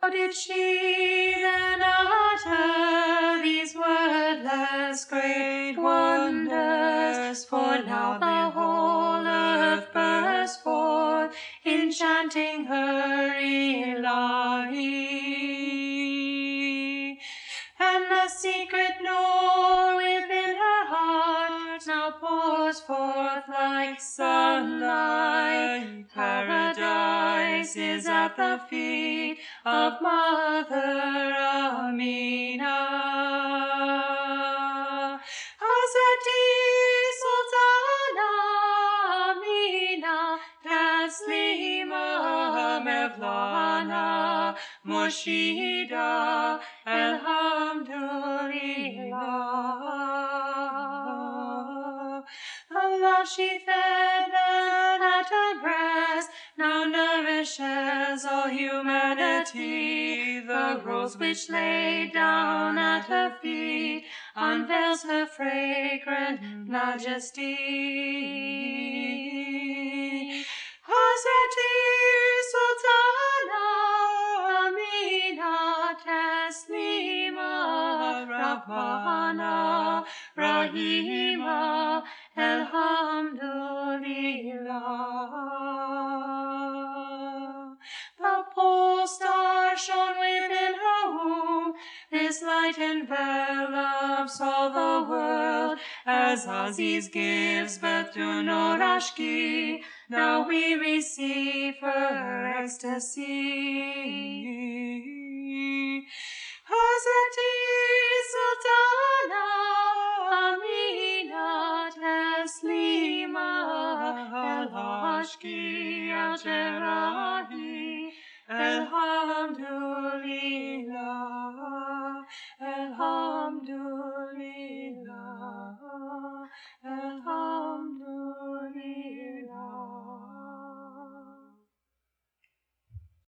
How did she then utter these wordless great wonders? For now the whole earth burst forth in chanting her Ilahi. And the secret known forth like sunlight. Paradise is at the feet of Mother Amina. Hazreti Sultana Amina, Teslima Mevlana, Murshida, Alhamdulillah. The she fed then at her breast now nourishes all humanity. The rose which lay down at her feet unveils her fragrant majesty. Hazreti Sultana Amina Teslima Rahmana Rahima Alhamdulillah. The pole star shone within her womb. This light envelops all the world as Aziz gives birth to Nur Ashki. Now we receive her ecstasy. El Hashki el Jerrahi, El Hashki